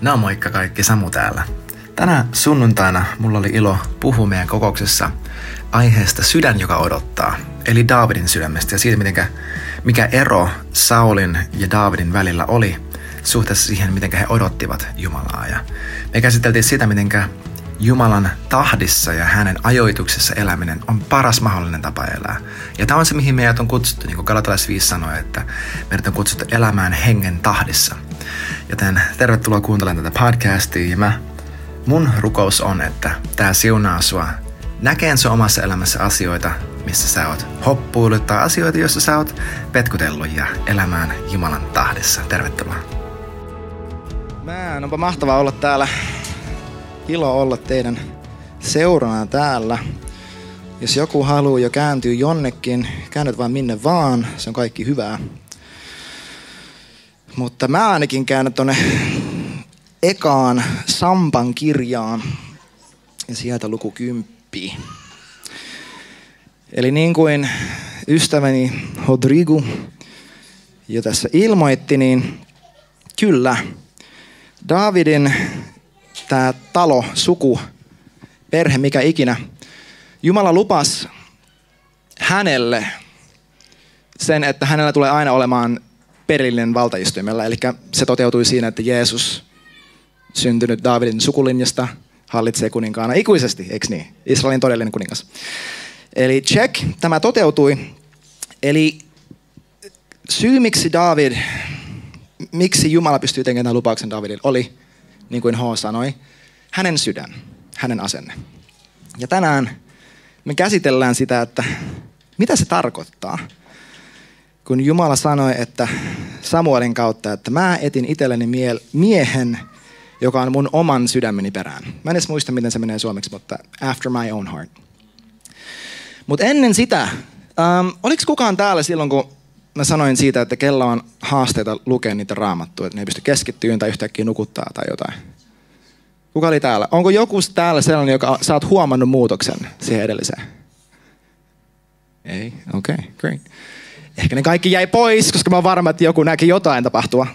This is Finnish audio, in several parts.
No moikka kaikki, Samu täällä. Tänä sunnuntaina mulla oli ilo puhua meidän kokouksessa aiheesta sydän, joka odottaa, eli Daavidin sydämestä ja siitä, mitenkä, mikä ero Saulin ja Daavidin välillä oli suhteessa siihen, miten he odottivat Jumalaa. Ja me käsiteltiin sitä, miten Jumalan tahdissa ja hänen ajoituksessa eläminen on paras mahdollinen tapa elää. Ja tämä on se, mihin meidät on kutsuttu, niin kuin Galatalais 5 sanoi, että meidät on kutsuttu elämään hengen tahdissa. Joten tervetuloa kuuntelemaan tätä podcastia ja mä, mun rukous on, että tämä siunaa sua näkeen sun omassa elämässä asioita, missä sä oot hoppuillut tai asioita, joissa sä oot petkutellut ja elämään Jumalan tahdissa. Tervetuloa. Mä onpa mahtavaa olla täällä. Ilo olla teidän seurana täällä. Jos joku haluaa jo kääntyä jonnekin, käännyt vaan minne vaan, se on kaikki hyvää. Mutta mä ainakin käännän tonne ekaan Sampan kirjaan ja sieltä luku kymppi. Eli niin kuin ystäväni Rodrigo jo tässä ilmoitti, niin kyllä, Davidin tämä talo, suku, perhe, mikä ikinä, Jumala lupas hänelle sen, että hänellä tulee aina olemaan perillinen valtaistuimella. Eli se toteutui siinä, että Jeesus, syntynyt Davidin sukulinjasta, hallitsee kuninkaana ikuisesti, eikö niin? Israelin todellinen kuningas. Eli check, tämä toteutui. Eli syy, miksi David, miksi Jumala pystyy tekemään tämän lupauksen Davidille, oli, niin kuin H sanoi, hänen sydän, hänen asenne. Ja tänään me käsitellään sitä, että mitä se tarkoittaa – kun Jumala sanoi, että Samuelin kautta, että mä etin itselleni miehen, joka on mun oman sydämeni perään. Mä en edes muista, miten se menee suomeksi, mutta after my own heart. Mutta ennen sitä, ähm, oliko kukaan täällä silloin, kun mä sanoin siitä, että kella on haasteita lukea niitä raamattuja, että ne ei pysty keskittymään tai yhtäkkiä nukuttaa tai jotain? Kuka oli täällä? Onko joku täällä sellainen, joka sä oot huomannut muutoksen siihen edelliseen? Ei? Okei, okay, great. Ehkä ne kaikki jäi pois, koska mä oon varma, että joku näki jotain tapahtua.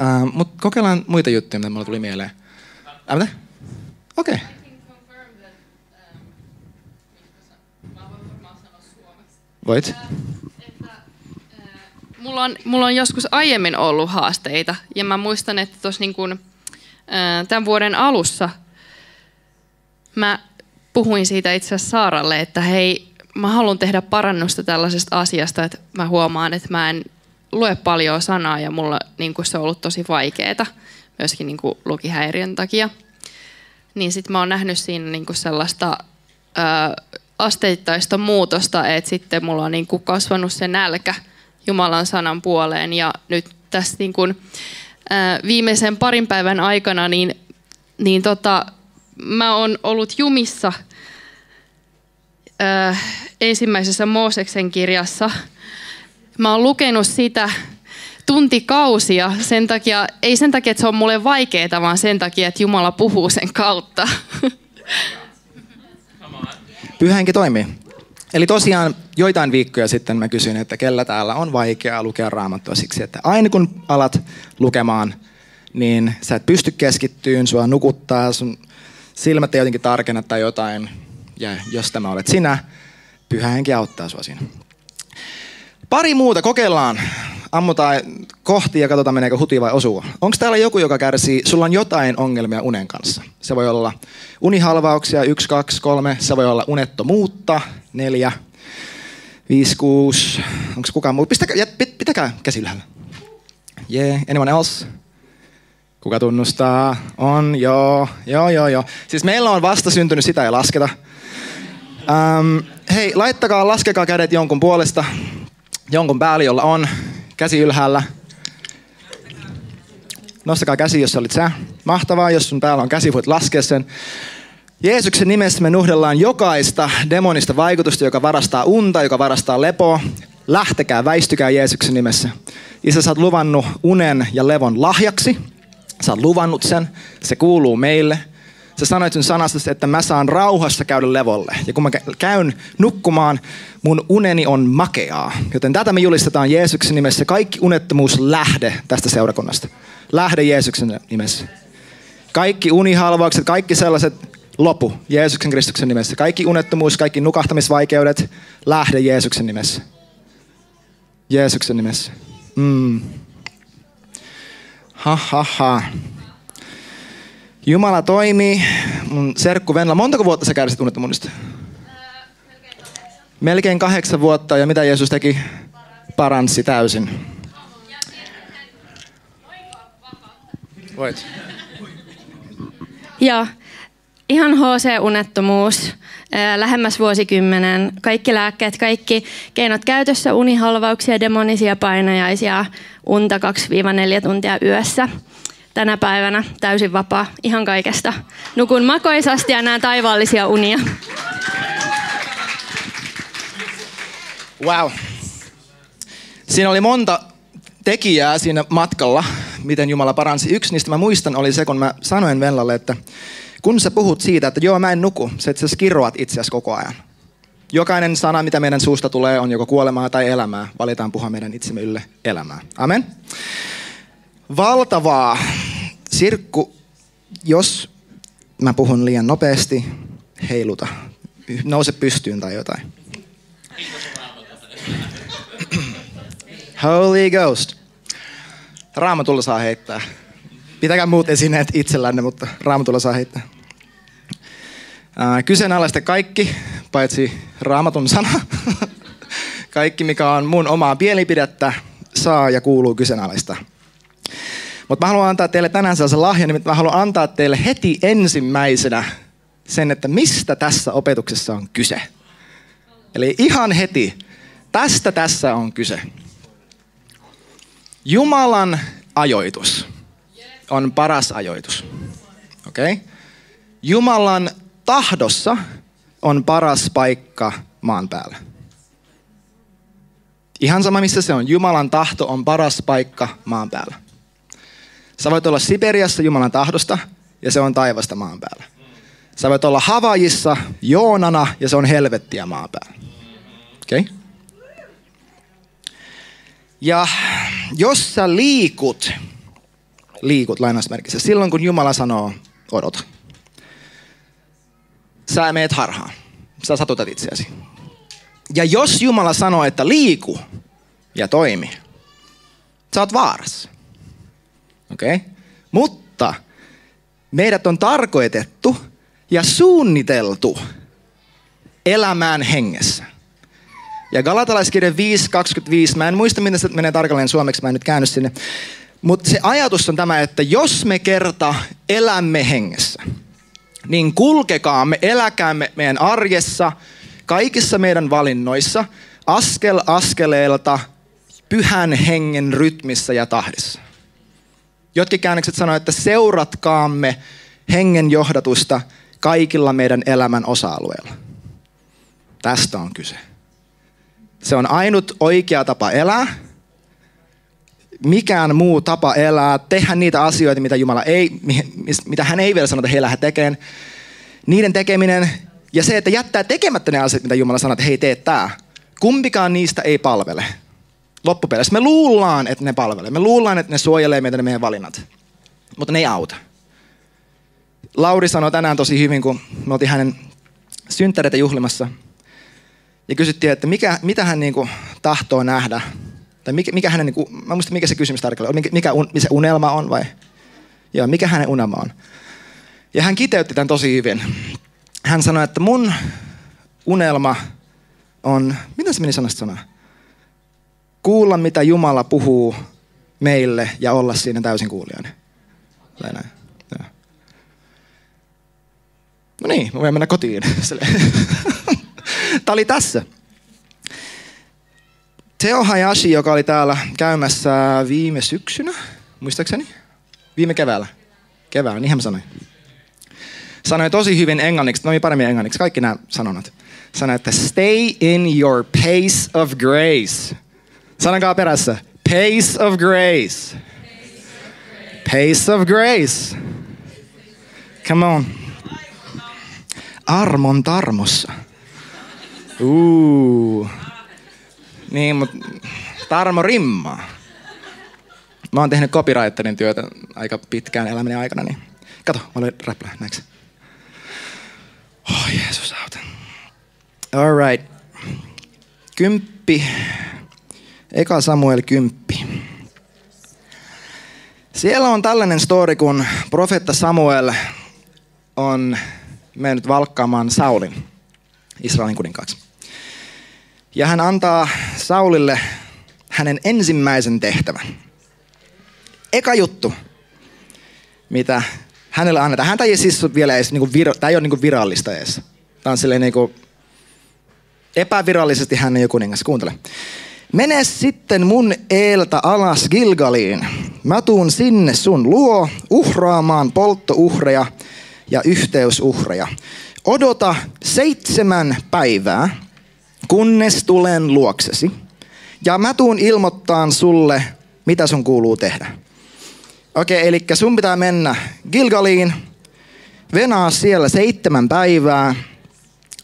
Uh, Mutta kokeillaan muita juttuja, mitä mulle tuli mieleen. Äh, mitä? Okei. Okay. Voit. Mulla on, mulla on joskus aiemmin ollut haasteita ja mä muistan, että tuossa niin kun, tämän vuoden alussa mä puhuin siitä itse asiassa Saaralle, että hei, mä haluan tehdä parannusta tällaisesta asiasta, että mä huomaan, että mä en lue paljon sanaa ja mulla niin se on ollut tosi vaikeaa myöskin niin lukihäiriön takia. Niin sit mä oon nähnyt siinä niin sellaista ö, asteittaista muutosta, että sitten mulla on niin kasvanut se nälkä Jumalan sanan puoleen ja nyt tässä niin kuin, ö, viimeisen parin päivän aikana niin, niin tota, mä oon ollut jumissa – ensimmäisessä Mooseksen kirjassa. Mä oon lukenut sitä tuntikausia, sen takia, ei sen takia, että se on mulle vaikeaa, vaan sen takia, että Jumala puhuu sen kautta. Pyhänkin toimii. Eli tosiaan joitain viikkoja sitten mä kysyin, että kellä täällä on vaikeaa lukea raamattua siksi, että aina kun alat lukemaan, niin sä et pysty keskittyyn, sua nukuttaa, sun silmät ei jotenkin tarkenna tai jotain, ja jos tämä olet sinä, pyhä henki auttaa sinua siinä. Pari muuta, kokeillaan. Ammutaan kohti ja katsotaan meneekö huti vai osuu. Onko täällä joku, joka kärsii, sulla on jotain ongelmia unen kanssa? Se voi olla unihalvauksia, yksi, kaksi, kolme. Se voi olla unettomuutta, neljä, viisi, kuusi. Onko kukaan muu? Pistäkää, pitäkää käsi ylhäällä. Yeah, anyone else? Kuka tunnustaa? On, joo, joo, joo, joo. Siis meillä on vasta syntynyt sitä ja lasketa. Um, hei, laittakaa, laskekaa kädet jonkun puolesta, jonkun päällä, jolla on käsi ylhäällä. Nostakaa käsi, jos olit sä. Mahtavaa, jos sun päällä on käsi, voit laskea sen. Jeesuksen nimessä me nuhdellaan jokaista demonista vaikutusta, joka varastaa unta, joka varastaa lepoa. Lähtekää, väistykää Jeesuksen nimessä. Isä, sä oot luvannut unen ja levon lahjaksi. Sä oot luvannut sen. Se kuuluu meille – Sä sanoit sun sanassa, että mä saan rauhassa käydä levolle. Ja kun mä käyn nukkumaan, mun uneni on makeaa. Joten tätä me julistetaan Jeesuksen nimessä. Kaikki unettomuus lähde tästä seurakunnasta. Lähde Jeesuksen nimessä. Kaikki unihalvaukset, kaikki sellaiset lopu Jeesuksen Kristuksen nimessä. Kaikki unettomuus, kaikki nukahtamisvaikeudet, lähde Jeesuksen nimessä. Jeesuksen nimessä. Mm. Ha, ha, ha. Jumala toimii. Mun serkku Venla, montako vuotta sä kärsit unettomuudesta? Melkein kahdeksan vuotta ja mitä Jeesus teki? Paransi täysin. Voit. Joo, ihan HC-unettomuus, lähemmäs vuosikymmenen, kaikki lääkkeet, kaikki keinot käytössä, unihalvauksia, demonisia painajaisia, unta 2-4 tuntia yössä. Tänä päivänä täysin vapaa ihan kaikesta. Nukun makoisasti ja näen taivaallisia unia. Wow. Siinä oli monta tekijää siinä matkalla, miten Jumala paransi. Yksi niistä mä muistan oli se, kun mä sanoin Vellalle, että kun sä puhut siitä, että joo mä en nuku, sä itse asiassa kirroat itseäsi koko ajan. Jokainen sana, mitä meidän suusta tulee, on joko kuolemaa tai elämää. Valitaan puhua meidän itsemme ylle elämää. Amen. Valtavaa. Sirkku, jos mä puhun liian nopeasti, heiluta. Nouse pystyyn tai jotain. Holy Ghost. Raamatulla saa heittää. Pitäkää muut esineet itsellänne, mutta raamatulla saa heittää. Ää, kyseenalaista kaikki, paitsi raamatun sana. kaikki, mikä on mun omaa mielipidettä, saa ja kuuluu kyseenalaista. Mutta mä haluan antaa teille tänään sellaisen lahjan, niin mä haluan antaa teille heti ensimmäisenä sen, että mistä tässä opetuksessa on kyse. Eli ihan heti, tästä tässä on kyse. Jumalan ajoitus on paras ajoitus. Okei? Okay? Jumalan tahdossa on paras paikka maan päällä. Ihan sama missä se on. Jumalan tahto on paras paikka maan päällä. Sä voit olla Siberiassa Jumalan tahdosta ja se on taivasta maan päällä. Sä voit olla Havajissa Joonana ja se on helvettiä maan päällä. Okei? Okay? Ja jos sä liikut, liikut lainausmerkissä, silloin kun Jumala sanoo, odota. Sä meet harhaan. Sä satutat itseäsi. Ja jos Jumala sanoo, että liiku ja toimi, sä oot vaarassa. Okei? Okay? Mutta meidät on tarkoitettu ja suunniteltu elämään hengessä. Ja Galatalaiskirja 5.25, mä en muista miten se menee tarkalleen suomeksi, mä en nyt käynyt sinne. Mutta se ajatus on tämä, että jos me kerta elämme hengessä, niin kulkekaamme, eläkäämme meidän arjessa, kaikissa meidän valinnoissa, askel askeleelta, pyhän hengen rytmissä ja tahdissa. Jotkin käännökset sanoo, että seuratkaamme hengen johdatusta kaikilla meidän elämän osa-alueilla. Tästä on kyse. Se on ainut oikea tapa elää. Mikään muu tapa elää, tehdä niitä asioita, mitä Jumala ei, mitä hän ei vielä sano, että he tekemään. Niiden tekeminen ja se, että jättää tekemättä ne asiat, mitä Jumala sanoo, että hei tee tää. Kumpikaan niistä ei palvele. Loppupeleissä me luullaan, että ne palvelee. Me luullaan, että ne suojelee meitä ne meidän valinnat. Mutta ne ei auta. Lauri sanoi tänään tosi hyvin, kun me oltiin hänen synttäreitä juhlimassa – ja kysyttiin, että mikä, mitä hän niin kuin tahtoo nähdä. Tai mikä, mikä hänen, niin kuin, mä muistan mikä se kysymys tarkalleen on, mikä, mikä un, se unelma on vai? Joo, mikä hänen unelma on. Ja hän kiteytti tämän tosi hyvin. Hän sanoi, että mun unelma on, mitä se meni sanasta sanaa? Kuulla, mitä Jumala puhuu meille ja olla siinä täysin kuulijainen. No niin, mä voin mennä kotiin. Tämä oli tässä. Teo Hayashi, joka oli täällä käymässä viime syksynä, muistaakseni? Viime keväällä. Keväällä, niin mä sanoin. Sanoi tosi hyvin englanniksi, no paremmin englanniksi, kaikki nämä sanonat. Sanoi, että stay in your pace of grace. Sanokaa perässä. Pace of grace. Pace of grace. Come on. Armon tarmossa. Uu. Niin, mutta Tarmo Rimma. Mä oon tehnyt copywriterin työtä aika pitkään elämäni aikana, niin Kato, mä olen räplä, näetkö? Oh, Jeesus auta. All right. Kymppi. Eka Samuel kymppi. Siellä on tällainen story, kun profetta Samuel on mennyt valkkaamaan Saulin Israelin kuninkaaksi. Ja hän antaa Saulille hänen ensimmäisen tehtävän. Eka juttu, mitä hänelle annetaan. Häntä ei siis vielä edes, niin kuin vir, tämä ei ole niin virallista edes. Tämä on silleen niin kuin, epävirallisesti hän ei ole kuningas. Kuuntele. Mene sitten mun eeltä alas Gilgaliin. Mä tuun sinne sun luo uhraamaan polttouhreja ja yhteysuhreja. Odota seitsemän päivää, kunnes tulen luoksesi. Ja mä tuun ilmoittaan sulle, mitä sun kuuluu tehdä. Okei, eli sun pitää mennä Gilgaliin, venaa siellä seitsemän päivää.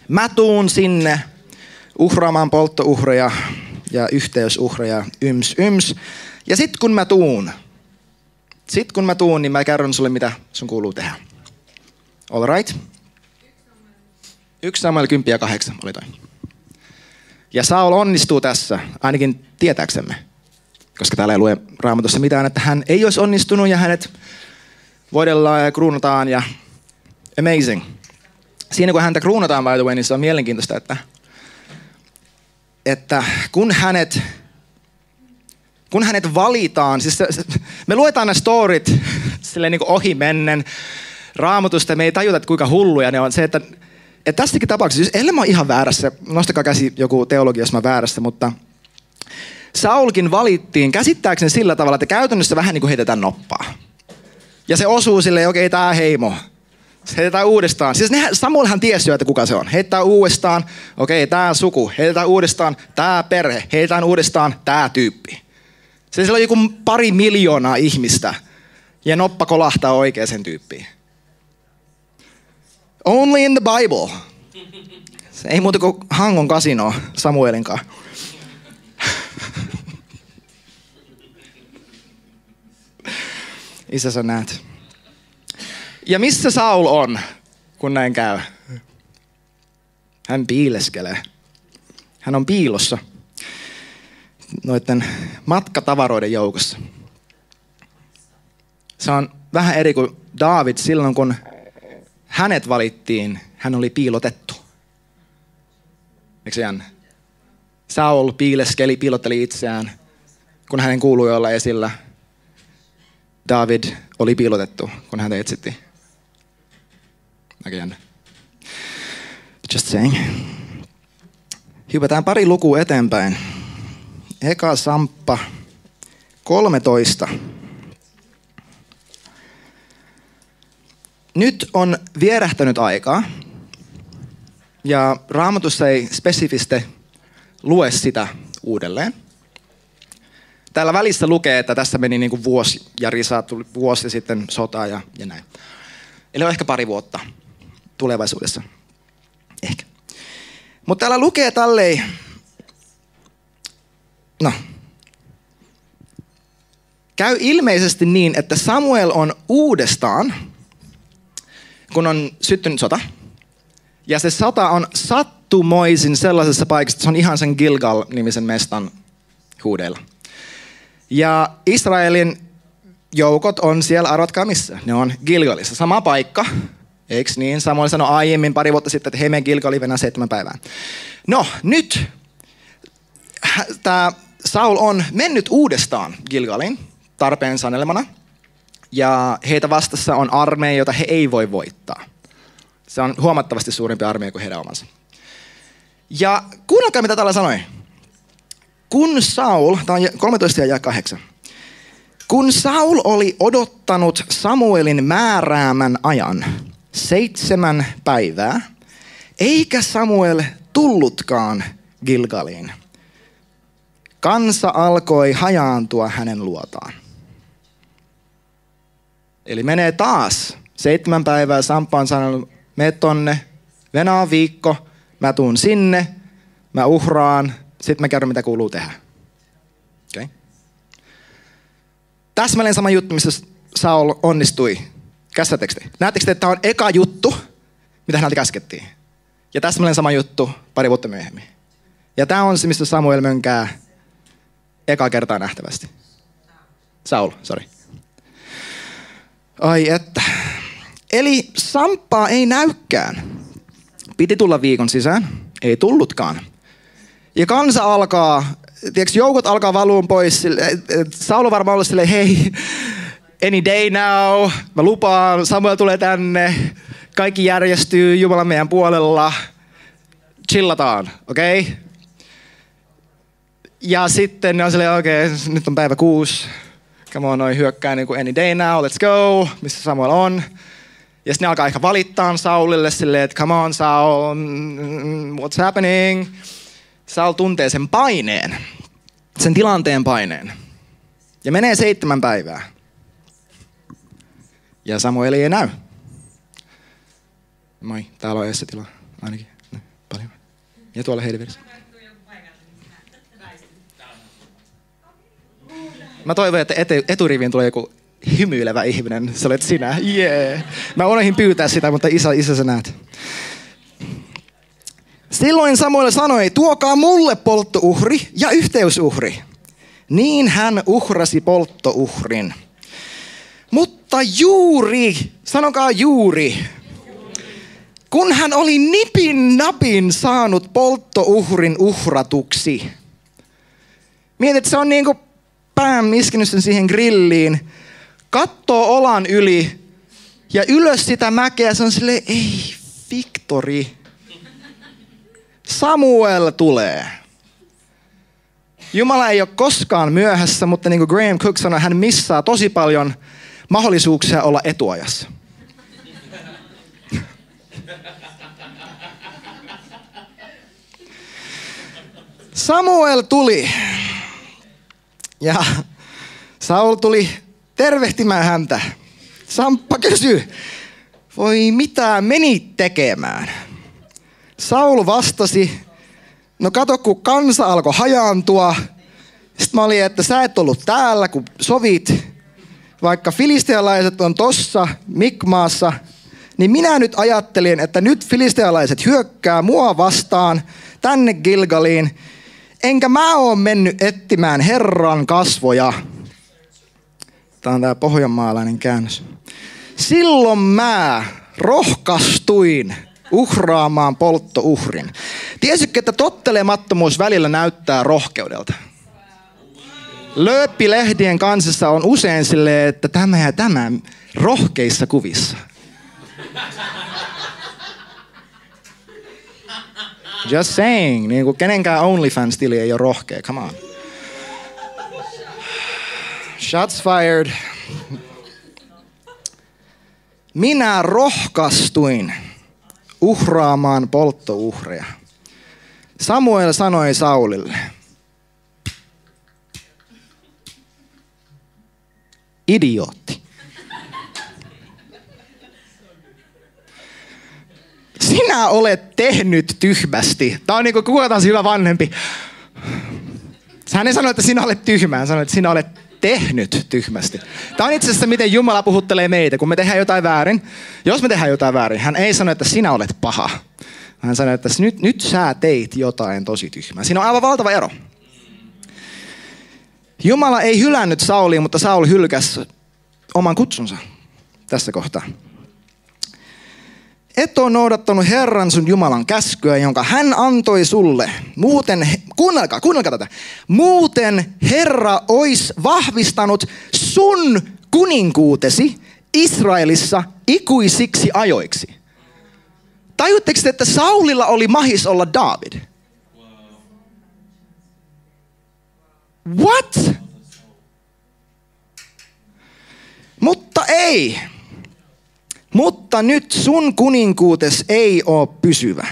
Mä tuun sinne uhraamaan polttouhreja ja yhteysuhreja, yms, yms. Ja sit kun mä tuun, sit kun mä tuun, niin mä kerron sulle, mitä sun kuuluu tehdä. All right? Yksi Samuel 10 ja 8 oli toi. Ja Saul onnistuu tässä, ainakin tietääksemme. Koska täällä ei lue raamatussa mitään, että hän ei olisi onnistunut ja hänet voidellaan ja kruunataan ja amazing. Siinä kun häntä kruunataan by the way, niin se on mielenkiintoista, että, että kun hänet kun hänet valitaan, siis se, se, me luetaan nämä storit silleen niin ohi mennen raamatusta, me ei tajuta, että kuinka hulluja ne on. Se, että, että tässäkin tapauksessa, siis ellei mä ihan väärässä, nostakaa käsi joku teologia, jos mä väärässä, mutta Saulkin valittiin käsittääkseni sillä tavalla, että käytännössä vähän niin kuin heitetään noppaa. Ja se osuu silleen, okei, okay, tämä heimo. Se heitetään uudestaan. Siis nehän, Samuelhan tiesi jo, että kuka se on. Heitetään uudestaan, okei, okay, tämä suku. Heitetään uudestaan, tämä perhe. Heitetään uudestaan, tämä tyyppi. Se siellä on joku pari miljoonaa ihmistä. Ja noppa kolahtaa oikeaan tyyppiin. Only in the Bible. Se ei muuta kuin Hangon kasino Samuelin kanssa. Isä sä näet. Ja missä Saul on, kun näin käy? Hän piileskelee. Hän on piilossa noiden matkatavaroiden joukossa. Se on vähän eri kuin David silloin, kun hänet valittiin, hän oli piilotettu. Eikö se jännä? Saul piileskeli, piilotteli itseään, kun hänen kuului olla esillä. David oli piilotettu, kun häntä etsittiin. Jännä. Just saying. Hypätään pari lukua eteenpäin. Eka Samppa 13. Nyt on vierähtänyt aikaa, ja raamatussa ei spesifiste lue sitä uudelleen. Täällä välissä lukee, että tässä meni niin kuin vuosi ja Risa tuli vuosi sitten sota ja, ja näin. Eli on ehkä pari vuotta tulevaisuudessa. Ehkä. Mutta täällä lukee tälleen, no, käy ilmeisesti niin, että Samuel on uudestaan, kun on syttynyt sota, ja se sota on sattumoisin sellaisessa paikassa, että se on ihan sen Gilgal-nimisen mestan huudeilla. Ja Israelin joukot on siellä, arvatkaa missä, ne on Gilgalissa. Sama paikka, eikö niin? Samoin sanoi aiemmin pari vuotta sitten, että he menee Gilgali venä seitsemän päivää. No, nyt tämä Saul on mennyt uudestaan Gilgalin tarpeen sanelemana. Ja heitä vastassa on armeija, jota he ei voi voittaa. Se on huomattavasti suurempi armeija kuin heidän omansa. Ja kuunnelkaa, mitä täällä sanoi. Kun Saul, tämä on 13 ja 8. Kun Saul oli odottanut Samuelin määräämän ajan, seitsemän päivää, eikä Samuel tullutkaan Gilgaliin. Kansa alkoi hajaantua hänen luotaan. Eli menee taas seitsemän päivää, Sampa on sanonut, mene tonne, venaa viikko, mä tuun sinne, mä uhraan, sitten mä kerron mitä kuuluu tehdä. Okay. Täsmälleen sama juttu, missä Saul onnistui Käsitättekö te? Näettekö te, että tämä on eka juttu, mitä häneltä käskettiin? Ja täsmälleen sama juttu pari vuotta myöhemmin. Ja tämä on se, mistä Samuel mönkää eka kertaa nähtävästi. Saul, sorry. Ai että. Eli Samppaa ei näykään. Piti tulla viikon sisään. Ei tullutkaan. Ja kansa alkaa, tiedätkö, joukot alkaa valuun pois. Saul on varmaan ollut silleen, hei, any day now, mä lupaan, Samuel tulee tänne, kaikki järjestyy, Jumala meidän puolella, chillataan, okei? Okay? Ja sitten ne on silleen, okei, okay, nyt on päivä kuusi, come on, noin hyökkää niin kuin any day now, let's go, missä Samuel on. Ja sitten ne alkaa ehkä valittaa Saulille silleen, että come on Saul, what's happening? Saul tuntee sen paineen, sen tilanteen paineen. Ja menee seitsemän päivää. Ja Samuel ei näy. Moi, täällä on Esse tila ainakin. No, paljon. Ja tuolla Heidi vieressä. Mä toivon, että eturiviin tulee joku hymyilevä ihminen. Se olet sinä. Yeah. Mä unohdin pyytää sitä, mutta isä, isä sä näet. Silloin Samuel sanoi, tuokaa mulle polttouhri ja yhteysuhri. Niin hän uhrasi polttouhrin. Mutta juuri, sanokaa juuri, kun hän oli nipin napin saanut polttouhrin uhratuksi. Mietit, se on niin kuin pään iskenyt sen siihen grilliin, kattoo olan yli ja ylös sitä mäkeä, se on silleen, ei, Victori. Samuel tulee. Jumala ei ole koskaan myöhässä, mutta niin kuin Graham Cook sanoi, hän missaa tosi paljon mahdollisuuksia olla etuajassa. Samuel tuli ja Saul tuli tervehtimään häntä. Samppa kysyi, voi mitä menit tekemään? Saul vastasi, no kato kun kansa alkoi hajaantua. Sitten mä olin, että sä et ollut täällä kun sovit. Vaikka filistealaiset on tossa Mikmaassa, niin minä nyt ajattelin, että nyt filistealaiset hyökkää mua vastaan tänne Gilgaliin. Enkä mä oo mennyt etsimään Herran kasvoja. Tämä on tämä pohjanmaalainen käännös. Silloin mä rohkastuin uhraamaan polttouhrin. Tiesitkö, että tottelemattomuus välillä näyttää rohkeudelta? Lööppilehdien kansissa on usein sille, että tämä ja tämä rohkeissa kuvissa. Just saying. Niin kuin kenenkään OnlyFans-tili ei ole rohkea. Come on. Shots fired. Minä rohkastuin uhraamaan polttouhreja. Samuel sanoi Saulille, idiootti. Sinä olet tehnyt tyhmästi. Tämä on niin kuin kuka taas hyvä vanhempi. Hän ei sano, että sinä olet tyhmä, hän sanoi, että sinä olet tehnyt tyhmästi. Tämä on itse asiassa, miten Jumala puhuttelee meitä, kun me tehdään jotain väärin. Jos me tehdään jotain väärin, hän ei sano, että sinä olet paha. Hän sanoi, että nyt, nyt sä teit jotain tosi tyhmää. Siinä on aivan valtava ero. Jumala ei hylännyt Saulia, mutta Saul hylkäsi oman kutsunsa tässä kohtaa. Et ole noudattanut Herran sun Jumalan käskyä, jonka hän antoi sulle. Muuten, kuunnelkaa, kuunnelkaa tätä. Muuten Herra ois vahvistanut sun kuninkuutesi Israelissa ikuisiksi ajoiksi. Tajutteko että Saulilla oli mahis olla David? What? Mutta ei. Mutta nyt sun kuninkuutes ei ole pysyvä.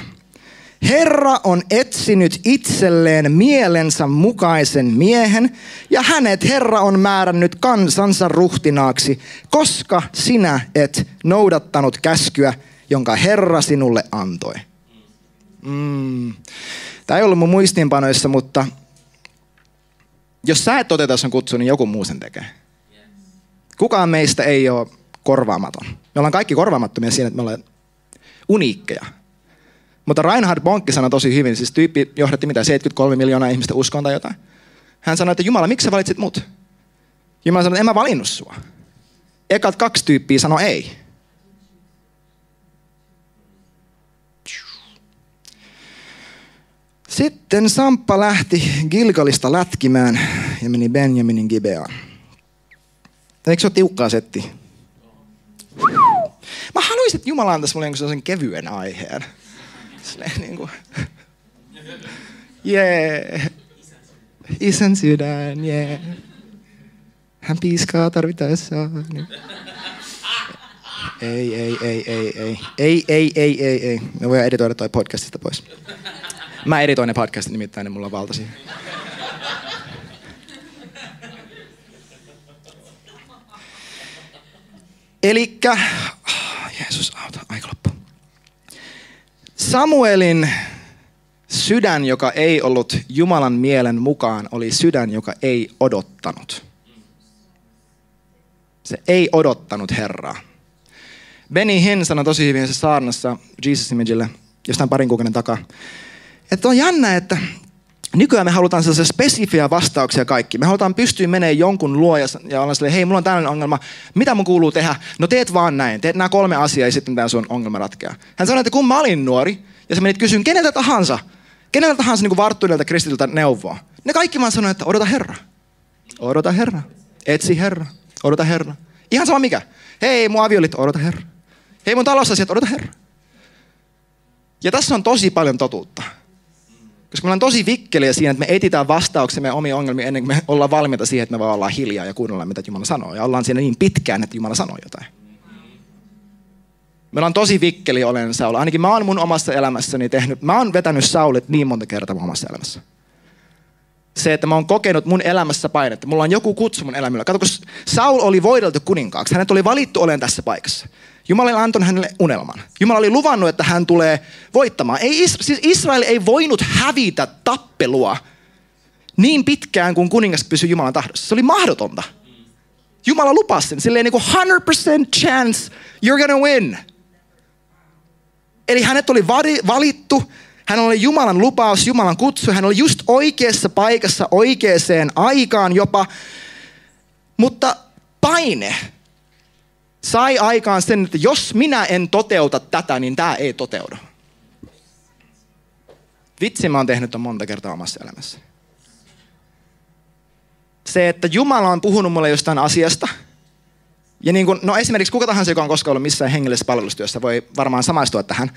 Herra on etsinyt itselleen mielensä mukaisen miehen, ja hänet Herra on määrännyt kansansa ruhtinaaksi, koska sinä et noudattanut käskyä, jonka Herra sinulle antoi. Mm. Tämä ei ollut mun muistiinpanoissa, mutta jos sä et toteuta sun kutsu, niin joku muu sen tekee. Kukaan meistä ei ole korvaamaton. Me ollaan kaikki korvaamattomia siinä, että me ollaan uniikkeja. Mutta Reinhard Bonke sanoi tosi hyvin, siis tyyppi johdatti mitä 73 miljoonaa ihmistä uskoon tai jotain. Hän sanoi, että Jumala, miksi sä valitsit mut? Jumala sanoi, että en mä valinnut sua. Ekat kaksi tyyppiä sanoi ei. Sitten Samppa lähti Gilgalista lätkimään ja meni Benjaminin Gibeaan. Eikö se ole tiukkaa setti? Mä haluaisin, että Jumala antaisi mulle sellaisen kevyen aiheen. Silleen niin kuin, yeah. Isän sydän, yeah. Hän piiskaa tarvittaessa. Ei, ei, ei, ei, ei. Ei, ei, ei, ei, ei. Me voidaan editoida toi podcastista pois. Mä editoin ne podcastit nimittäin, niin mulla on valta siihen. Elikkä, Jeesus auta, aika loppu. Samuelin sydän, joka ei ollut Jumalan mielen mukaan, oli sydän, joka ei odottanut. Se ei odottanut Herraa. Benny Hinn sanoi tosi hyvin se saarnassa Jesus Imagelle jostain parin kuukauden takaa, että on jännä, että nykyään me halutaan sellaisia spesifiä vastauksia kaikki. Me halutaan pystyä menemään jonkun luo ja, ja olla hei, mulla on tällainen ongelma, mitä mun kuuluu tehdä? No teet vaan näin, teet nämä kolme asiaa ja sitten tämä sun ongelma ratkeaa. Hän sanoi, että kun mä olin nuori ja sä menit kysyn keneltä tahansa, keneltä tahansa niin varttuneelta kristityltä neuvoa. Ne kaikki vaan sanoivat, että odota Herra. Odota Herra. Etsi Herra. Odota Herra. Ihan sama mikä. Hei, mun aviolit, odota Herra. Hei, mun talousasiat, odota Herra. Ja tässä on tosi paljon totuutta. Koska me ollaan tosi vikkeliä siinä, että me etitään vastauksemme omiin ongelmiin ennen kuin me ollaan valmiita siihen, että me vaan ollaan hiljaa ja kuunnellaan, mitä Jumala sanoo. Ja ollaan siinä niin pitkään, että Jumala sanoo jotain. Me ollaan tosi vikkeli olen Saul. Ainakin mä oon mun omassa elämässäni tehnyt, mä oon vetänyt Saulit niin monta kertaa mun omassa elämässä. Se, että mä oon kokenut mun elämässä painetta. Mulla on joku kutsu mun elämällä. Kato, kun Saul oli voideltu kuninkaaksi. Hänet oli valittu olen tässä paikassa. Jumala oli antanut hänelle unelman. Jumala oli luvannut, että hän tulee voittamaan. Ei, siis Israel ei voinut hävitä tappelua niin pitkään, kuin kuningas pysyi Jumalan tahdossa. Se oli mahdotonta. Jumala lupasi sen. Silleen niin kuin 100% chance you're gonna win. Eli hänet oli valittu, hän oli Jumalan lupaus, Jumalan kutsu, hän oli just oikeassa paikassa, oikeaan aikaan jopa. Mutta paine sai aikaan sen, että jos minä en toteuta tätä, niin tämä ei toteudu. Vitsi mä oon tehnyt on monta kertaa omassa elämässä. Se, että Jumala on puhunut mulle jostain asiasta. Ja niin kuin, no esimerkiksi kuka tahansa, joka on koskaan ollut missään hengellisessä palvelustyössä, voi varmaan samaistua tähän.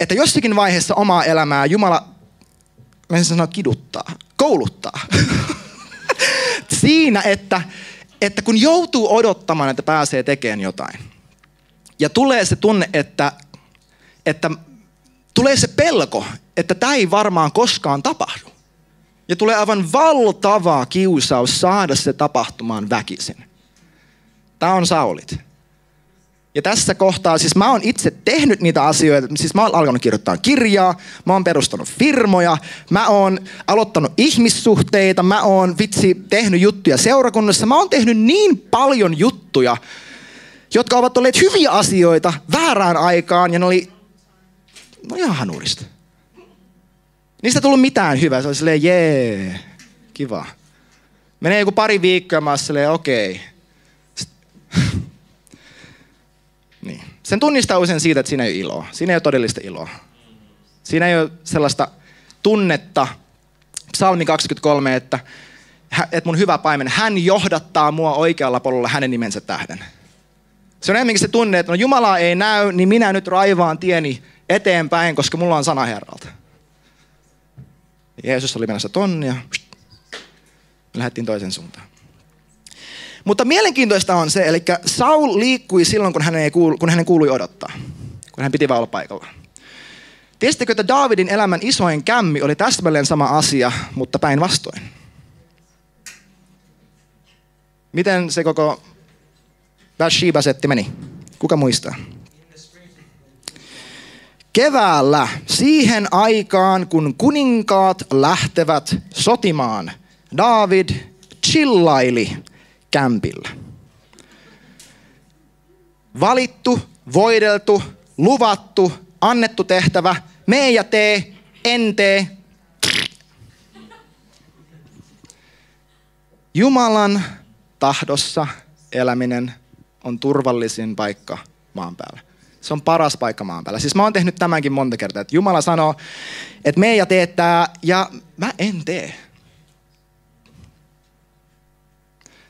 Että jossakin vaiheessa omaa elämää Jumala, mä sanoa kiduttaa, kouluttaa. Siinä, että että kun joutuu odottamaan, että pääsee tekemään jotain, ja tulee se tunne, että, että tulee se pelko, että tämä ei varmaan koskaan tapahdu. Ja tulee aivan valtava kiusaus saada se tapahtumaan väkisin. Tämä on Saulit. Ja tässä kohtaa, siis mä oon itse tehnyt niitä asioita, siis mä oon alkanut kirjoittaa kirjaa, mä oon perustanut firmoja, mä oon aloittanut ihmissuhteita, mä oon vitsi tehnyt juttuja seurakunnassa, mä oon tehnyt niin paljon juttuja, jotka ovat olleet hyviä asioita väärään aikaan ja ne oli, no ihan hanurista. Niistä ei tullut mitään hyvää, se oli silleen, jee, kiva. Menee joku pari viikkoa ja mä oon okei. Okay niin. Sen tunnistaa usein siitä, että siinä ei ole iloa. Siinä ei ole todellista iloa. Siinä ei ole sellaista tunnetta. Psalmi 23, että, että mun hyvä paimen, hän johdattaa mua oikealla polulla hänen nimensä tähden. Se on enemmänkin se tunne, että no Jumala ei näy, niin minä nyt raivaan tieni eteenpäin, koska mulla on sana Herralta. Jeesus oli menossa tonnia. Me lähdettiin toisen suuntaan. Mutta mielenkiintoista on se, eli Saul liikkui silloin, kun hänen, ei kuulu, kun hänen kuului odottaa. Kun hän piti vaan olla paikalla. Tiesittekö, että Davidin elämän isoin kämmi oli täsmälleen sama asia, mutta päinvastoin? Miten se koko Bathsheba-setti meni? Kuka muistaa? Keväällä, siihen aikaan, kun kuninkaat lähtevät sotimaan, David chillaili kämpillä. Valittu, voideltu, luvattu, annettu tehtävä, mee ja tee, en tee. Jumalan tahdossa eläminen on turvallisin paikka maan päällä. Se on paras paikka maan päällä. Siis mä oon tehnyt tämänkin monta kertaa, että Jumala sanoo, että me ja teettää, ja mä en tee.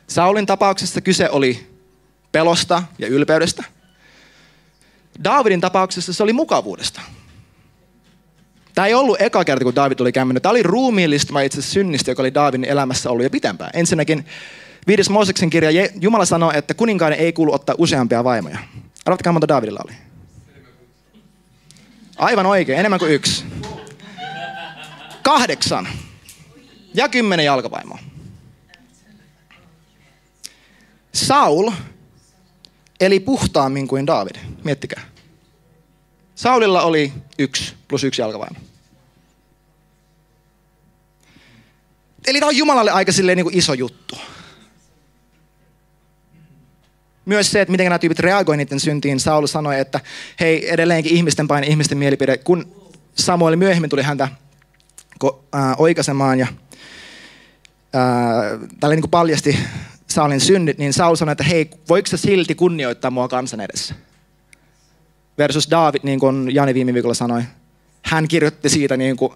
Saulin tapauksessa kyse oli pelosta ja ylpeydestä. Davidin tapauksessa se oli mukavuudesta. Tämä ei ollut eka kerta, kun David oli kämmennyt. Tämä oli ruumiillistuma itse synnistä, joka oli Davidin elämässä ollut jo pitempään. Ensinnäkin viides Mooseksen kirja, Jumala sanoi, että kuninkaiden ei kuulu ottaa useampia vaimoja. Arvatkaa monta Davidilla oli. Aivan oikein, enemmän kuin yksi. Kahdeksan. Ja kymmenen jalkapaimoa. Saul eli puhtaammin kuin David. Miettikää. Saulilla oli yksi plus yksi jalkavaimo. Eli tämä on Jumalalle aika silleen niin kuin iso juttu. Myös se, että miten nämä tyypit reagoivat niiden syntiin. Saul sanoi, että hei, edelleenkin ihmisten paine, ihmisten mielipide. Kun Samuel myöhemmin tuli häntä oikaisemaan ja tällä niin kuin paljasti Saulin synnit, niin Saul sanoi, että hei, voiko sä silti kunnioittaa mua kansan edessä? Versus David, niin kuin Jani viime viikolla sanoi, hän kirjoitti siitä niin kuin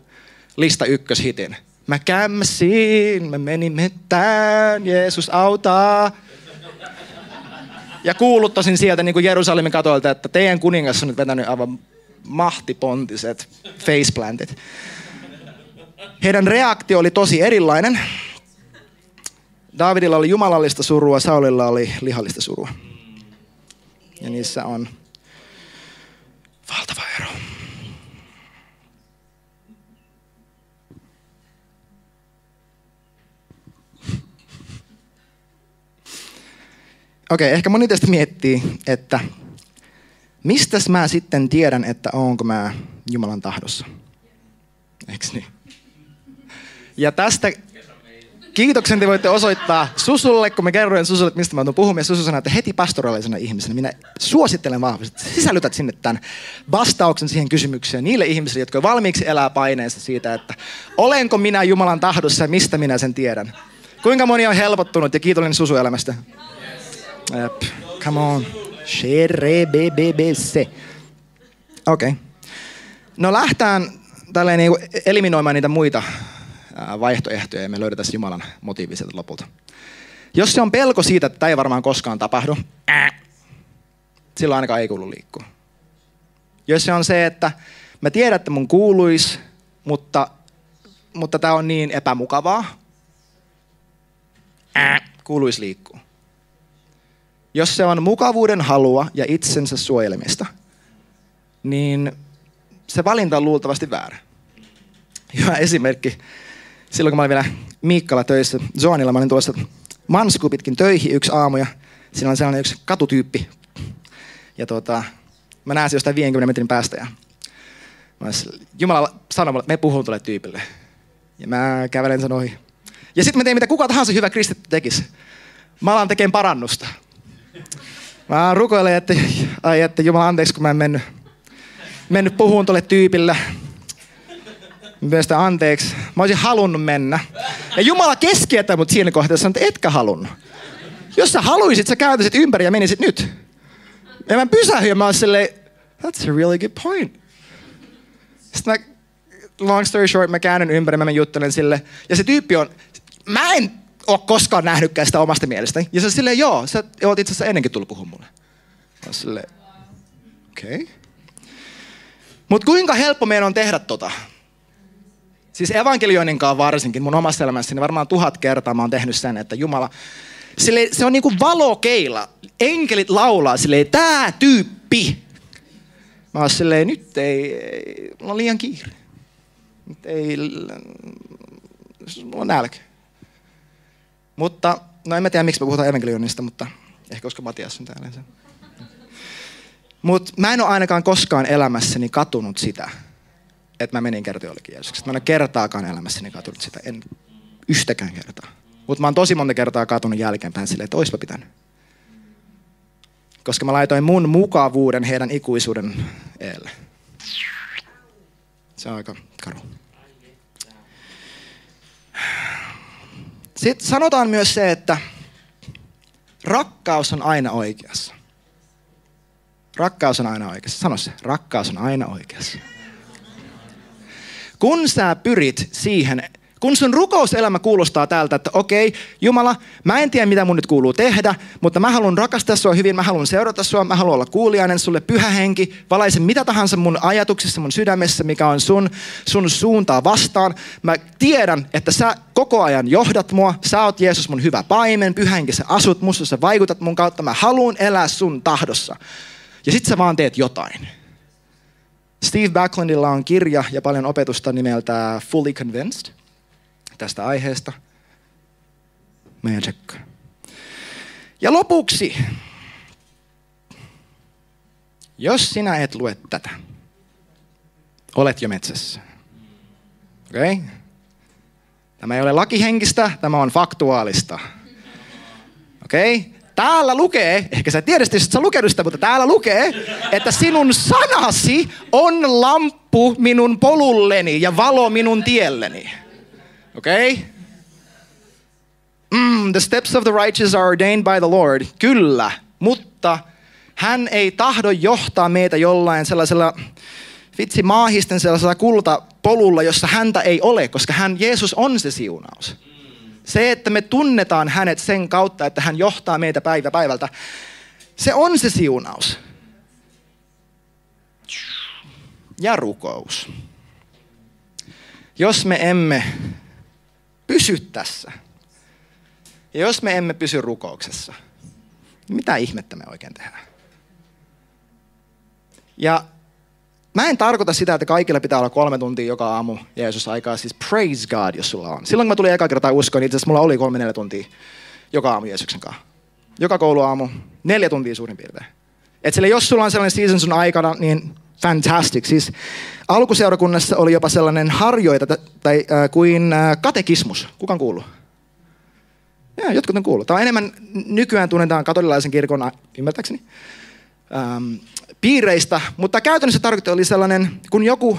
lista ykköshitin. Mä kämmäsin, mä menin mettään, Jeesus auttaa. Ja kuuluttasin sieltä niin kuin Jerusalemin katoilta, että teidän kuningas on nyt vetänyt aivan mahtipontiset faceplantit. Heidän reaktio oli tosi erilainen. Davidilla oli jumalallista surua, Saulilla oli lihallista surua. Ja niissä on valtava ero. Okei, okay, ehkä moni teistä miettii, että mistä mä sitten tiedän, että onko mä Jumalan tahdossa? Eikö niin? Ja tästä kiitoksen te voitte osoittaa Susulle, kun me kerroin Susulle, että mistä mä tuon puhumaan. Ja Susu sanoi, että heti pastoraalisena ihmisenä minä suosittelen vahvasti, sisällytät sinne tämän vastauksen siihen kysymykseen niille ihmisille, jotka valmiiksi elää paineessa siitä, että olenko minä Jumalan tahdossa ja mistä minä sen tiedän. Kuinka moni on helpottunut ja kiitollinen Susu elämästä? Yep. Come on. Okei. Okay. No lähtään tälleen niin eliminoimaan niitä muita vaihtoehtoja ja me löydetään Jumalan motiivi sieltä lopulta. Jos se on pelko siitä, että tämä ei varmaan koskaan tapahdu, silloin ainakaan ei kuulu liikkua. Jos se on se, että mä tiedän, että mun kuuluisi, mutta, mutta tämä on niin epämukavaa, kuuluisi liikkua. Jos se on mukavuuden halua ja itsensä suojelemista, niin se valinta on luultavasti väärä. Hyvä esimerkki silloin kun mä olin vielä Miikkala töissä Zoonilla, mä olin tulossa Mansku pitkin töihin yksi aamu ja siinä on sellainen yksi katutyyppi. Ja tota, mä näen jostain 50 metrin päästä ja mä Jumala sanoi mulle, me puhun tuolle tyypille. Ja mä kävelen sen ohi. Ja sitten mä tein mitä kuka tahansa hyvä kristitty tekisi. Mä alan tekemään parannusta. Mä rukoilen, että, ai, että Jumala anteeksi, kun mä en mennyt, mennyt puhuun tuolle tyypille. Myös anteeksi. Mä olisin halunnut mennä. Ja Jumala keskeyttää mut siinä kohtaa että etkä halunnut. Jos sä haluisit, sä kääntäisit ympäri ja menisit nyt. Ja mä pysähdyin ja mä olisin silleen, that's a really good point. Sitten mä, long story short, mä käännyn ympäri, mä juttelen sille. Ja se tyyppi on, mä en ole koskaan nähnytkään sitä omasta mielestäni. Ja se silleen, joo, sä oot itse asiassa ennenkin tullut puhumaan mulle. Mä silleen, okei. Okay. Mutta kuinka helppo meidän on tehdä tota? Siis evankelioinninkaan varsinkin, mun omassa elämässäni varmaan tuhat kertaa mä oon tehnyt sen, että Jumala, sille, se on niinku valokeila. Enkelit laulaa silleen, tää tyyppi. Mä oon silleen, nyt ei, ei mulla on liian kiire. Nyt ei, mulla on nälkä. Mutta, no en mä tiedä miksi me puhutaan evankelioinnista, mutta ehkä koska Matias on täällä. Mutta mä en ole ainakaan koskaan elämässäni katunut sitä, että mä menin kertoa jollekin Jeesuksesta. Mä en ole kertaakaan elämässäni katunut sitä, en yhtäkään kertaa. Mutta mä oon tosi monta kertaa katunut jälkeenpäin silleen, että oispa pitänyt. koska mä laitoin mun mukavuuden heidän ikuisuuden eelle. Se on aika karu. Sitten sanotaan myös se, että rakkaus on aina oikeassa. Rakkaus on aina oikeassa. Sano se, rakkaus on aina oikeassa. Kun sä pyrit siihen, kun sun rukouselämä kuulostaa tältä, että okei, Jumala, mä en tiedä mitä mun nyt kuuluu tehdä, mutta mä haluan rakastaa sua hyvin, mä haluan seurata sua, mä haluan olla kuulijainen sulle, pyhä henki, valaise mitä tahansa mun ajatuksissa, mun sydämessä, mikä on sun, sun suuntaa vastaan. Mä tiedän, että sä koko ajan johdat mua, sä oot Jeesus mun hyvä paimen, pyhä henki, sä asut musta, sä vaikutat mun kautta, mä haluan elää sun tahdossa. Ja sit sä vaan teet jotain. Steve Backlundilla on kirja ja paljon opetusta nimeltä Fully Convinced tästä aiheesta. Tsekkaa. Ja lopuksi, jos sinä et lue tätä, olet jo metsässä. Okei? Okay? Tämä ei ole lakihenkistä, tämä on faktuaalista. Okei? Okay? Täällä lukee, ehkä sä tiedät, että sä lukenut sitä, mutta täällä lukee, että sinun sanasi on lamppu minun polulleni ja valo minun tielleni. Okei? Okay? Mm, the steps of the righteous are ordained by the Lord. Kyllä, mutta hän ei tahdo johtaa meitä jollain sellaisella vitsi maahisten sellaisella kultapolulla, jossa häntä ei ole, koska hän, Jeesus on se siunaus. Se, että me tunnetaan hänet sen kautta, että hän johtaa meitä päivä päivältä, se on se siunaus. Ja rukous. Jos me emme pysy tässä, ja jos me emme pysy rukouksessa, niin mitä ihmettä me oikein tehdään? Ja Mä en tarkoita sitä, että kaikilla pitää olla kolme tuntia joka aamu Jeesus aikaa. Siis praise God, jos sulla on. Silloin kun mä tulin eka kertaa uskoon, niin itse asiassa mulla oli kolme neljä tuntia joka aamu Jeesuksen kanssa. Joka kouluaamu, neljä tuntia suurin piirtein. Et sille, jos sulla on sellainen season sun aikana, niin fantastic. Siis alkuseurakunnassa oli jopa sellainen harjoita tai äh, kuin äh, katekismus. Kukaan kuuluu? Ja, jotkut on kuullut. Tämä on enemmän, nykyään tunnetaan katolilaisen kirkon, ymmärtääkseni, ähm, piireistä, mutta käytännössä tarkoitus oli sellainen, kun joku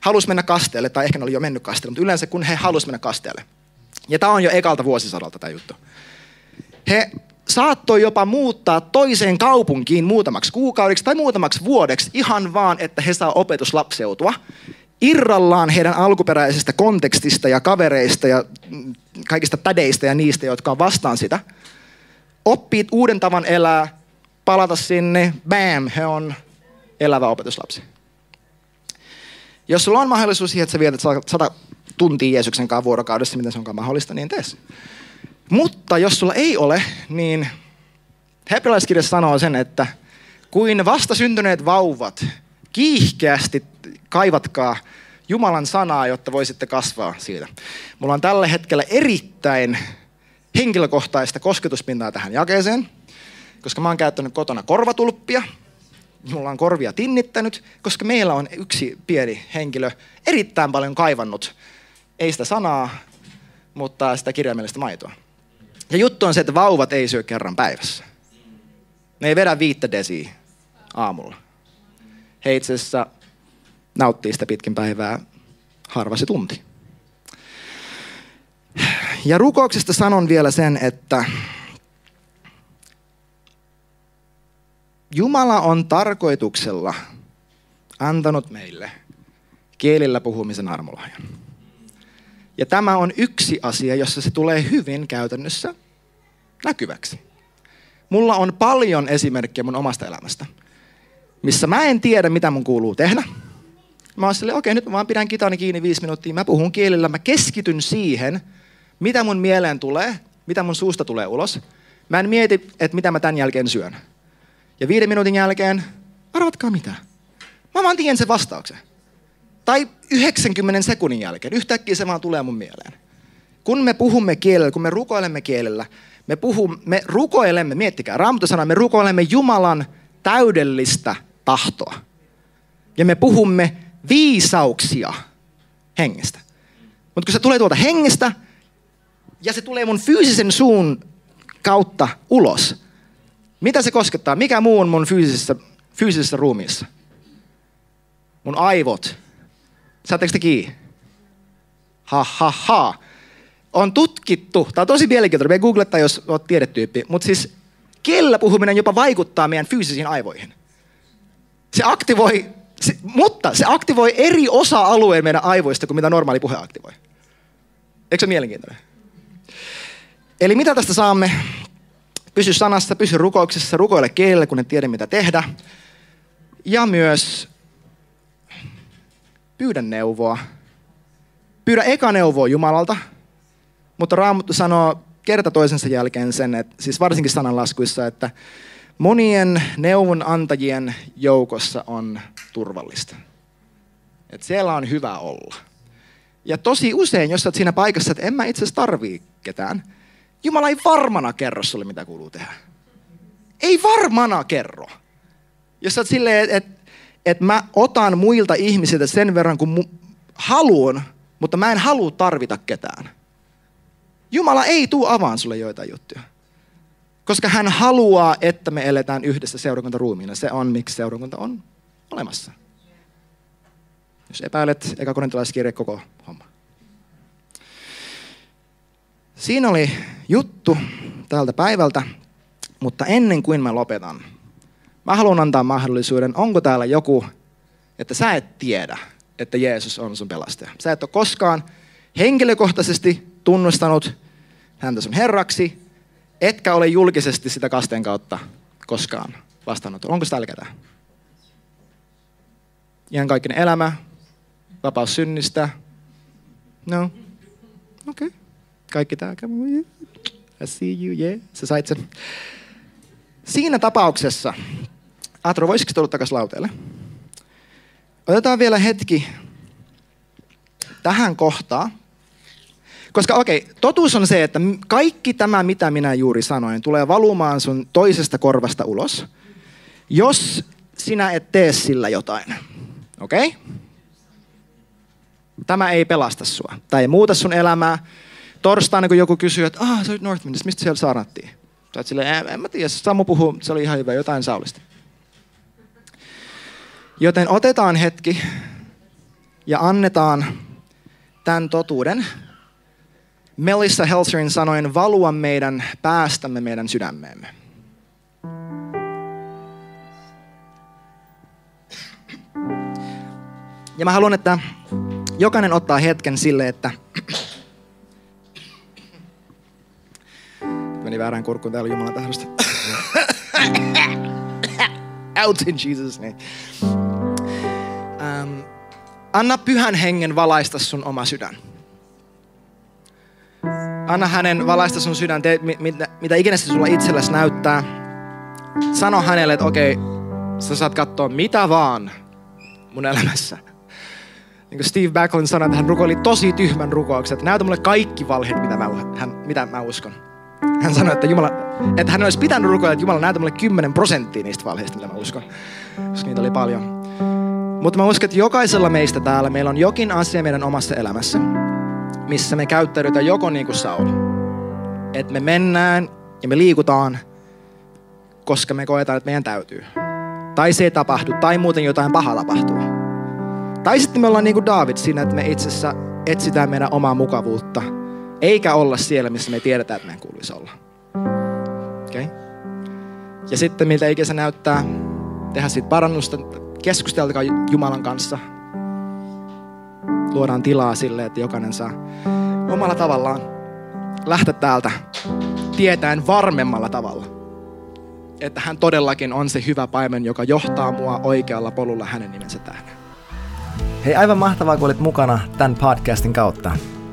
halusi mennä kasteelle, tai ehkä ne oli jo mennyt kasteelle, mutta yleensä kun he halusivat mennä kasteelle. Ja tämä on jo ekalta vuosisadalta tämä juttu. He saattoi jopa muuttaa toiseen kaupunkiin muutamaksi kuukaudeksi tai muutamaksi vuodeksi ihan vaan, että he saa opetuslapseutua irrallaan heidän alkuperäisestä kontekstista ja kavereista ja kaikista tädeistä ja niistä, jotka on vastaan sitä. Oppii uuden tavan elää, palata sinne, bam, he on elävä opetuslapsi. Jos sulla on mahdollisuus siihen, että sä vietät sata tuntia Jeesuksen kanssa vuorokaudessa, miten se onkaan mahdollista, niin tee Mutta jos sulla ei ole, niin hebrealaiskirja sanoo sen, että kuin vasta syntyneet vauvat, kiihkeästi kaivatkaa Jumalan sanaa, jotta voisitte kasvaa siitä. Mulla on tällä hetkellä erittäin henkilökohtaista kosketuspintaa tähän jakeeseen koska mä oon käyttänyt kotona korvatulppia, mulla on korvia tinnittänyt, koska meillä on yksi pieni henkilö erittäin paljon kaivannut, ei sitä sanaa, mutta sitä kirjaimellista maitoa. Ja juttu on se, että vauvat ei syö kerran päivässä. Ne ei vedä viittä desiä aamulla. He itse asiassa nauttii sitä pitkin päivää harva se tunti. Ja rukouksesta sanon vielä sen, että Jumala on tarkoituksella antanut meille kielillä puhumisen armolahjan. Ja tämä on yksi asia, jossa se tulee hyvin käytännössä näkyväksi. Mulla on paljon esimerkkejä mun omasta elämästä, missä mä en tiedä, mitä mun kuuluu tehdä. Mä oon silleen, okei, nyt mä vaan pidän kitani kiinni viisi minuuttia, mä puhun kielillä, mä keskityn siihen, mitä mun mieleen tulee, mitä mun suusta tulee ulos. Mä en mieti, että mitä mä tämän jälkeen syön. Ja viiden minuutin jälkeen, arvatkaa mitä? Mä vaan tiedän sen vastauksen. Tai 90 sekunnin jälkeen, yhtäkkiä se vaan tulee mun mieleen. Kun me puhumme kielellä, kun me rukoilemme kielellä, me, puhumme, me rukoilemme, miettikää, Raamattu sanoo, me rukoilemme Jumalan täydellistä tahtoa. Ja me puhumme viisauksia hengestä. Mutta kun se tulee tuolta hengestä, ja se tulee mun fyysisen suun kautta ulos, Mitä se koskettaa? Mikä muu on mun fyysisessä, fyysisessä ruumiissa? Mun aivot. Saatteko te kiinni? Ha, ha, ha. On tutkittu, tämä on tosi mielenkiintoinen, me googlettaa, jos olet tiedetyyppi, mutta siis kielellä puhuminen jopa vaikuttaa meidän fyysisiin aivoihin. Se aktivoi, se, mutta se aktivoi eri osa-alueen meidän aivoista kuin mitä normaali puhe aktivoi. Eikö se mielenkiintoinen? Eli mitä tästä saamme? Pysy sanassa, pysy rukouksessa, rukoile kielellä, kun et tiedä mitä tehdä. Ja myös pyydä neuvoa. Pyydä eka neuvoa Jumalalta, mutta Raamattu sanoo kerta toisensa jälkeen sen, että, siis varsinkin sananlaskuissa, että monien neuvonantajien joukossa on turvallista. Että siellä on hyvä olla. Ja tosi usein, jos olet siinä paikassa, että en mä itse asiassa tarvii ketään, Jumala ei varmana kerro sulle, mitä kuuluu tehdä. Ei varmana kerro. Jos sä oot silleen, että et, mä otan muilta ihmisiltä sen verran, kun mu- haluan, mutta mä en halua tarvita ketään. Jumala ei tuu avaan sulle joitain juttuja. Koska hän haluaa, että me eletään yhdessä seurakuntaruumiina. Se on, miksi seurakunta on olemassa. Jos epäilet, eka korintalaiskirja koko homma. Siinä oli juttu tältä päivältä, mutta ennen kuin mä lopetan, mä haluan antaa mahdollisuuden, onko täällä joku, että sä et tiedä, että Jeesus on sun pelastaja. Sä et ole koskaan henkilökohtaisesti tunnustanut häntä sun herraksi, etkä ole julkisesti sitä kasteen kautta koskaan vastannut. Onko täällä ketään? Ihan kaikkinen elämä, vapaus synnistä. No, okei. Okay kaikki tää. I see you, yeah. Sä sait sen. Siinä tapauksessa, Atro, voisitko tulla takaisin lauteelle? Otetaan vielä hetki tähän kohtaan. Koska okei, okay, totuus on se, että kaikki tämä, mitä minä juuri sanoin, tulee valumaan sun toisesta korvasta ulos, jos sinä et tee sillä jotain. Okei? Okay? Tämä ei pelasta sua. Tämä ei muuta sun elämää torstaina, kun joku kysyy, että ah, sä olit Northwindissa, mistä siellä saarattiin? Sä silleen, en, en mä tiedä, Samu puhuu, se oli ihan hyvä, jotain Saulista. Joten otetaan hetki ja annetaan tämän totuuden Melissa Helserin sanoin valua meidän päästämme meidän sydämeemme. Ja mä haluan, että jokainen ottaa hetken sille, että Meni väärään kurkkuun täällä Jumalan tahdosta. Out in Jesus name. Um, anna pyhän hengen valaista sun oma sydän. Anna hänen valaista sun sydän, te, mitä, mitä ikinä se sulla itselläsi näyttää. Sano hänelle, että okei, okay, sä saat katsoa mitä vaan mun elämässä. Niin kuin Steve Backlund sanoi, että hän rukoili tosi tyhmän rukouksen, että näytä mulle kaikki valheet, mitä mä, hän, mitä mä uskon. Hän sanoi, että, Jumala, että hän olisi pitänyt rukoilla, että Jumala näytä mulle 10 prosenttia niistä valheista, mitä mä uskon. Koska niitä oli paljon. Mutta mä uskon, että jokaisella meistä täällä meillä on jokin asia meidän omassa elämässä, missä me käyttäydytään joko niin kuin Saul. Että me mennään ja me liikutaan, koska me koetaan, että meidän täytyy. Tai se ei tapahdu, tai muuten jotain pahaa tapahtuu. Tai sitten me ollaan niin kuin David siinä, että me itse asiassa etsitään meidän omaa mukavuutta – eikä olla siellä, missä me tiedetään, että meidän kuuluisi olla. Okay? Ja sitten miltä ikinä se näyttää, tehdä siitä parannusta, keskusteltakaa Jumalan kanssa. Luodaan tilaa sille, että jokainen saa omalla tavallaan lähteä täältä tietäen varmemmalla tavalla. Että hän todellakin on se hyvä paimen, joka johtaa mua oikealla polulla hänen nimensä tähden. Hei, aivan mahtavaa, kun olit mukana tämän podcastin kautta.